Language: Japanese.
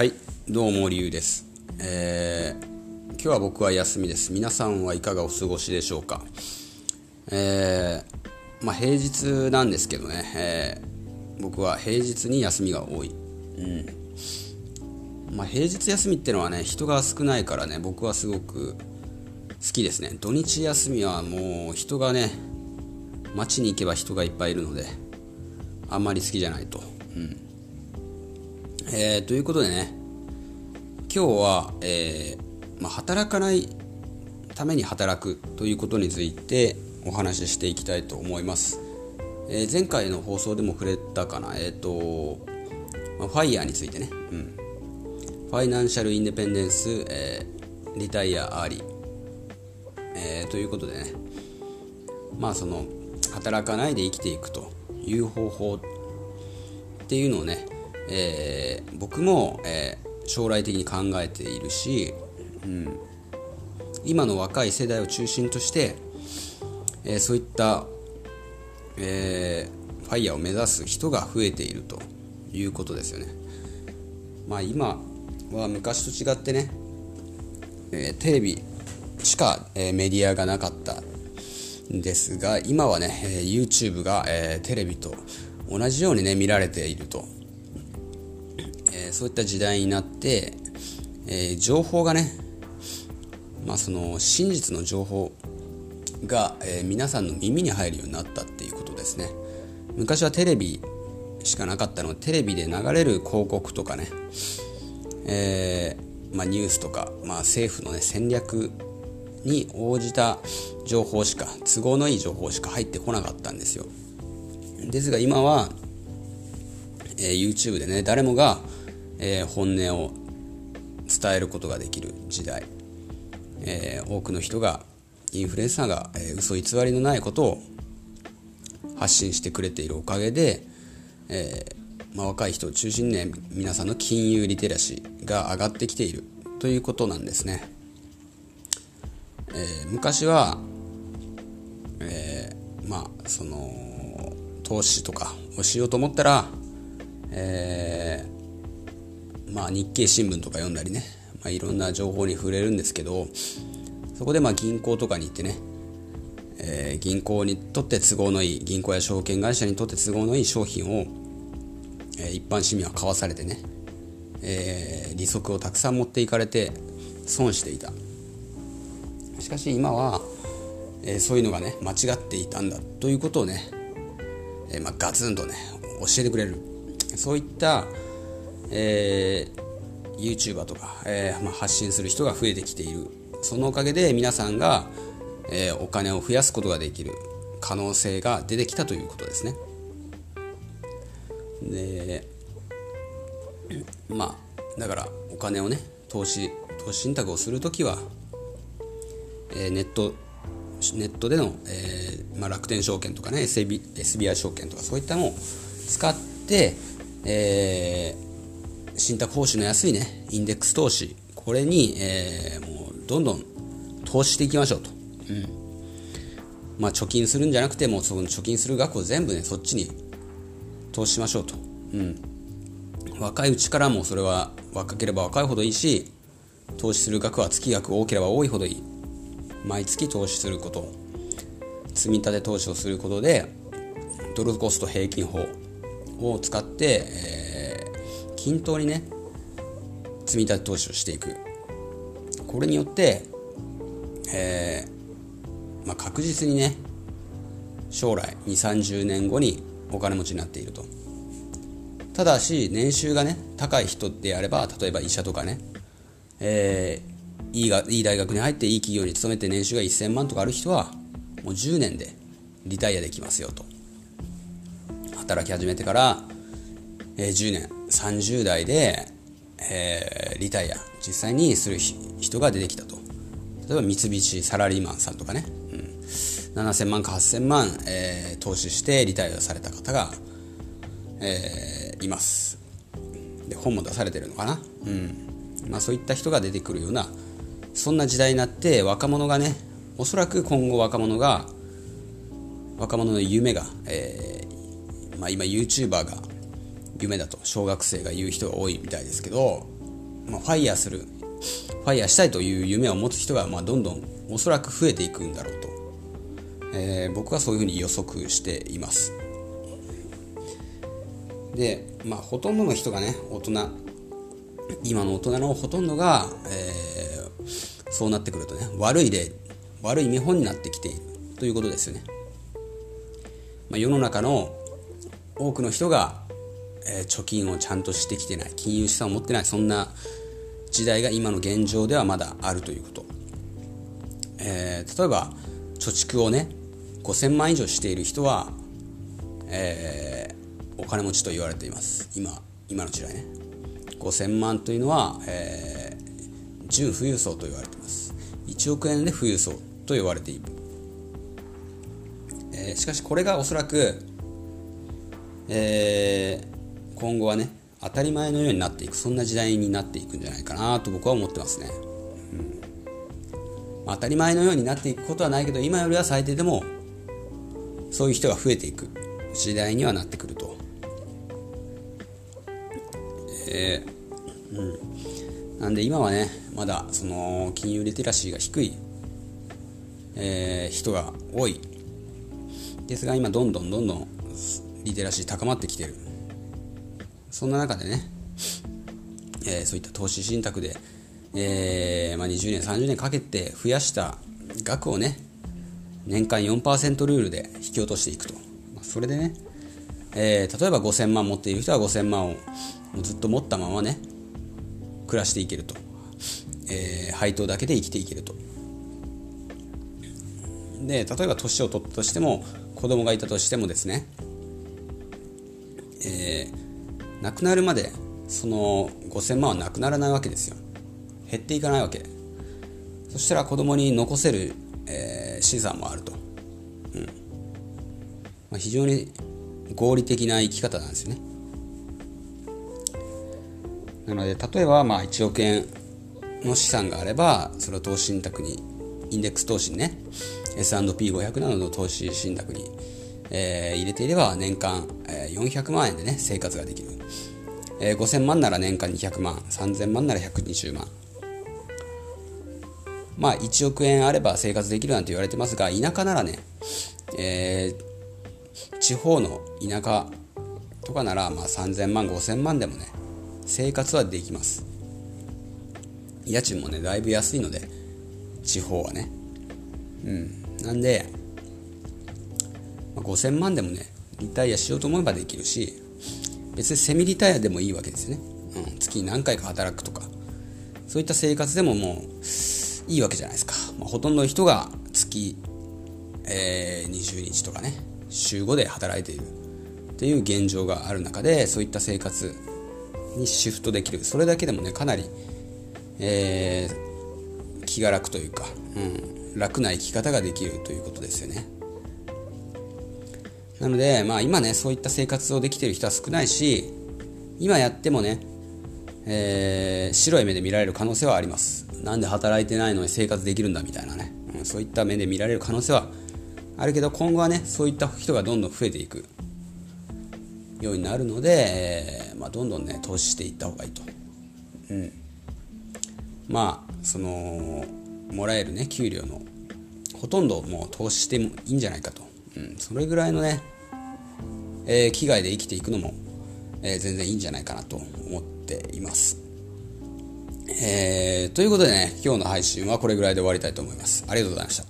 はいどうもりゅうです、えー、今日は僕は休みです。皆さんはいかがお過ごしでしょうか？えー、まあ平日なんですけどね、えー、僕は平日に休みが多い。うん。まあ平日休みってのはね人が少ないからね僕はすごく好きですね。土日休みはもう人がね街に行けば人がいっぱいいるのであんまり好きじゃないと、うん。えー、ということでね今日は、えーまあ、働かないために働くということについてお話ししていきたいと思います、えー、前回の放送でも触れたかな。えっ、ー、と、まあ、ファイヤーについてね、うん、ファイナンシャルインデペンデンス、え、リタイアアーリー、え、ということでね。まあその働かないで生きていくという方法っていうのをね、え、僕も、えー、将来的に考えているし、うん、今の若い世代を中心として、えー、そういった、えー、ファイヤーを目指す人が増えているということですよね。まあ、今は昔と違ってね、えー、テレビしか、えー、メディアがなかったんですが今はね、えー、YouTube が、えー、テレビと同じようにね見られていると、そういった時代になって、えー、情報がねまあその真実の情報が、えー、皆さんの耳に入るようになったっていうことですね。昔はテレビしかなかったのでテレビで流れる広告とかね、えーまあ、ニュースとか、まあ、政府の、ね、戦略に応じた情報しか都合のいい情報しか入ってこなかったんですよ。ですが今は、えー、YouTube でね誰もが、えー、本音を伝えることができる時代、えー、多くの人がインフルエンサーが、えー、嘘偽りのないことを発信してくれているおかげで、えーまあ、若い人を中心にね皆さんの金融リテラシーが上がってきている。ということなんですね、え、昔は、え、まあその投資とかをしようと思ったら、えー、まあ、日経新聞とか読んだりね、まあ、いろんな情報に触れるんですけどそこでまあ銀行とかに行ってね、えー、銀行にとって都合のいい銀行や証券会社にとって都合のいい商品を、えー、一般市民は買わされてね、えー、利息をたくさん持っていかれて損していた。しかし今は、え、そういうのがね間違っていたんだということをねえ、まあ、ガツンとね教えてくれる。そういった、えー、YouTuber とか、えー、まあ、発信する人が増えてきている。そのおかげで皆さんが、えお金を増やすことができる可能性が出てきたということですね。でまあだからお金をね投資投資信託をする時は、えネットネットでの、えーまあ、楽天証券とかね SB SBI 証券とかそういったのを使って、えー、信託報酬の安いねインデックス投資。これに、えー、もうどんどん投資していきましょうと、うん。まあ、貯金するんじゃなくてもその貯金する額を全部ねそっちに投資しましょうと、うん、若いうちからもそれは若ければ若いほどいいし投資する額は月額多ければ多いほどいい。毎月投資すること。積み立て投資をすることでドルコスト平均法を使って、えー、均等にね積み立て投資をしていく。これによって、えーまあ、確実にね将来2 3 0年後にお金持ちになっていると。ただし年収がね高い人であれば例えば医者とかね、えいいがいい大学に入っていい企業に勤めて年収が1000万とかある人はもう10年でリタイアできますよと。働き始めてから、えー、10年。30代で、えー、リタイア。実際にする人が出てきたと。例えば三菱サラリーマンさんとかね、うん、7000万か8000万、えー、投資してリタイアされた方が、えー、います。で本も出されてるのかな。うん。まあそういった人が出てくるようなそんな時代になって若者がねおそらく今後若者が若者の夢が、えーまあ、今 YouTuber が夢だと小学生が言う人が多いみたいですけどまあ、ファイヤーするファイヤーしたいという夢を持つ人が、まあ、どんどんおそらく増えていくんだろうと、えー、僕はそういうふうに予測しています。でまあほとんどの人がね大人今の大人のほとんどが、えー、そうなってくるとね悪い例悪い見本になってきているということですよね、まあ、世の中の多くの人が、えー、貯金をちゃんとしてきてない金融資産を持ってないそんな時代が今の現状ではまだあるということ、えー、例えば貯蓄をね5000万以上している人は、えー、お金持ちと言われています。今今の時代ね。5000万というのは、えー、純富裕層と言われています。1億円で富裕層と言われている、えー、しかしこれがおそらく、えー、今後はね当たり前のようになっていくそんな時代になっていくんじゃないかなと僕は思ってますね、うん。まあ、当たり前のようになっていくことはないけど今よりは最低でもそういう人が増えていく時代にはなってくると。えー、うん、なんで今はねまだその金融リテラシーが低い、えー、人が多い。ですが今どんどんどんどんリテラシー高まってきてる。そんな中でね、えー、そういった投資信託で、えーまあ、20年30年かけて増やした額をね年間4%ルールで引き落としていくと、まあ、それでね、えー、例えば5000万持っている人は5000万をもうずっと持ったままね暮らしていけると、えー、配当だけで生きていけると。で例えば年を取ったとしても子供がいたとしてもですね、ー、亡くなるまでその5000万はなくならないわけですよ。減っていかないわけ。そしたら子供に残せる、えー、資産もあると、うん。まあ、非常に合理的な生き方なんですよね。なので例えばまあ1億円の資産があればそれを投資信託にインデックス投資にね S&P500 などの投資信託に、えー、入れていれば年間、えー、400万円でね生活ができる、えー、5000万なら年間200万3000万なら120万。まあ1億円あれば生活できるなんて言われてますが田舎ならね、えー、地方の田舎とかならまあ3000万5000万でもね生活はできます。家賃もねだいぶ安いので地方はね。うん。なんで、まあ、5000万でもねリタイアしようと思えばできるし別にセミリタイアでもいいわけですよね、うん、月に何回か働くとか。そういった生活でももういいわけじゃないですか、まあ、ほとんどの人が月、えー、20日とかね週5で働いているっていう現状がある中でそういった生活にシフトできる。それだけでもねかなり、えー、気が楽というか、うん、楽な生き方ができるということですよね。なので、まあ、今ねそういった生活をできている人は少ないし今やってもね、えー、白い目で見られる可能性はあります。なんで働いてないのに生活できるんだみたいなね、うん、そういった目で見られる可能性はあるけど今後はねそういった人がどんどん増えていくようになるので、えー、まあ、どんどんね投資していった方がいいと、うん、まあそのもらえるね給料のほとんどもう投資してもいいんじゃないかと、うん、それぐらいのね、えー、危害で生きていくのも、えー、全然いいんじゃないかなと思っています。えー、ということでね、今日の配信はこれぐらいで終わりたいと思います。ありがとうございました。